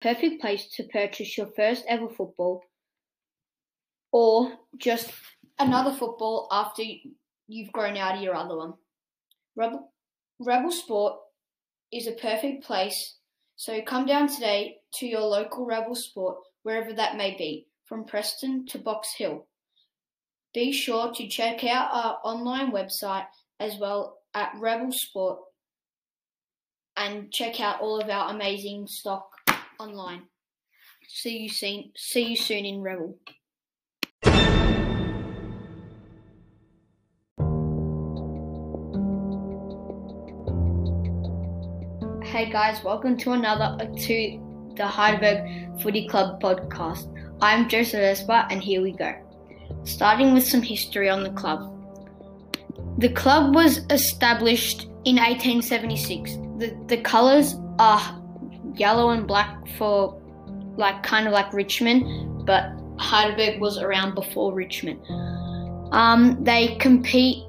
perfect place to purchase your first ever football or just another football after you've grown out of your other one. Rebel, Rebel Sport is a perfect place, so come down today to your local Rebel Sport, wherever that may be, from Preston to Box Hill. Be sure to check out our online website as well at Rebel Sport and check out all of our amazing stock online. See you soon. See you soon in Rebel. Hey guys, welcome to another uh, to the Heidelberg Footy Club podcast. I'm Joseph Espa, and here we go. Starting with some history on the club. The club was established in 1876. The the colours are yellow and black for like kind of like Richmond, but Heidelberg was around before Richmond. Um, they compete.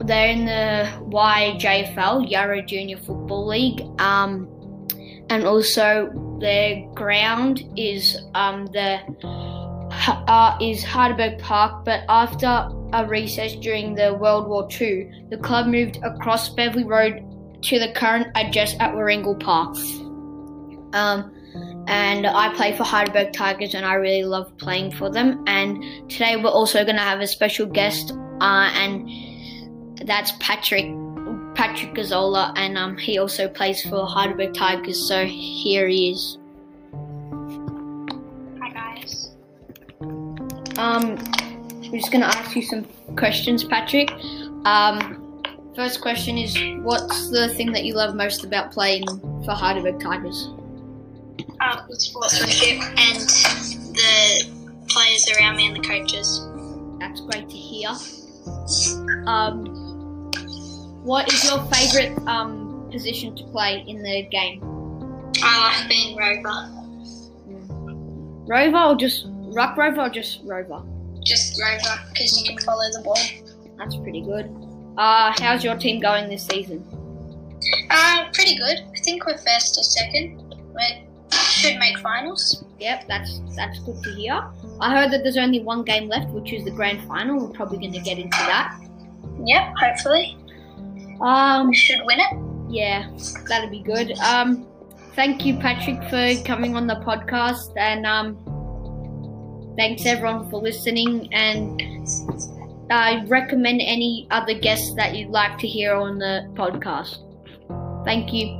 They're in the YJFL Yarra Junior Football League, um, and also their ground is um, the uh, is Heidelberg Park. But after a recess during the World War II, the club moved across Beverley Road to the current address at Warringal Park. Um, and I play for Heidelberg Tigers, and I really love playing for them. And today we're also going to have a special guest, uh, and that's Patrick Patrick Gazzola, and um, he also plays for Heidelberg Tigers. So here he is. Hi guys. Um, we're just going to ask you some questions, Patrick. Um, first question is, what's the thing that you love most about playing for Heidelberg Tigers? Um, the sportsmanship and the players around me and the coaches. That's great to hear. Um, what is your favourite um, position to play in the game? I like being rover. Rover or just ruck rover or just rover? Just rover because you can follow the ball. That's pretty good. Uh, how's your team going this season? Uh, pretty good. I think we're first or second. We should make finals. Yep, that's that's good to hear. I heard that there's only one game left, which is the grand final. We're probably going to get into that. Yep, hopefully. Um, We should win it. yeah, that'd be good. Um, thank you, Patrick, for coming on the podcast, and um, thanks everyone for listening. And I recommend any other guests that you'd like to hear on the podcast. Thank you.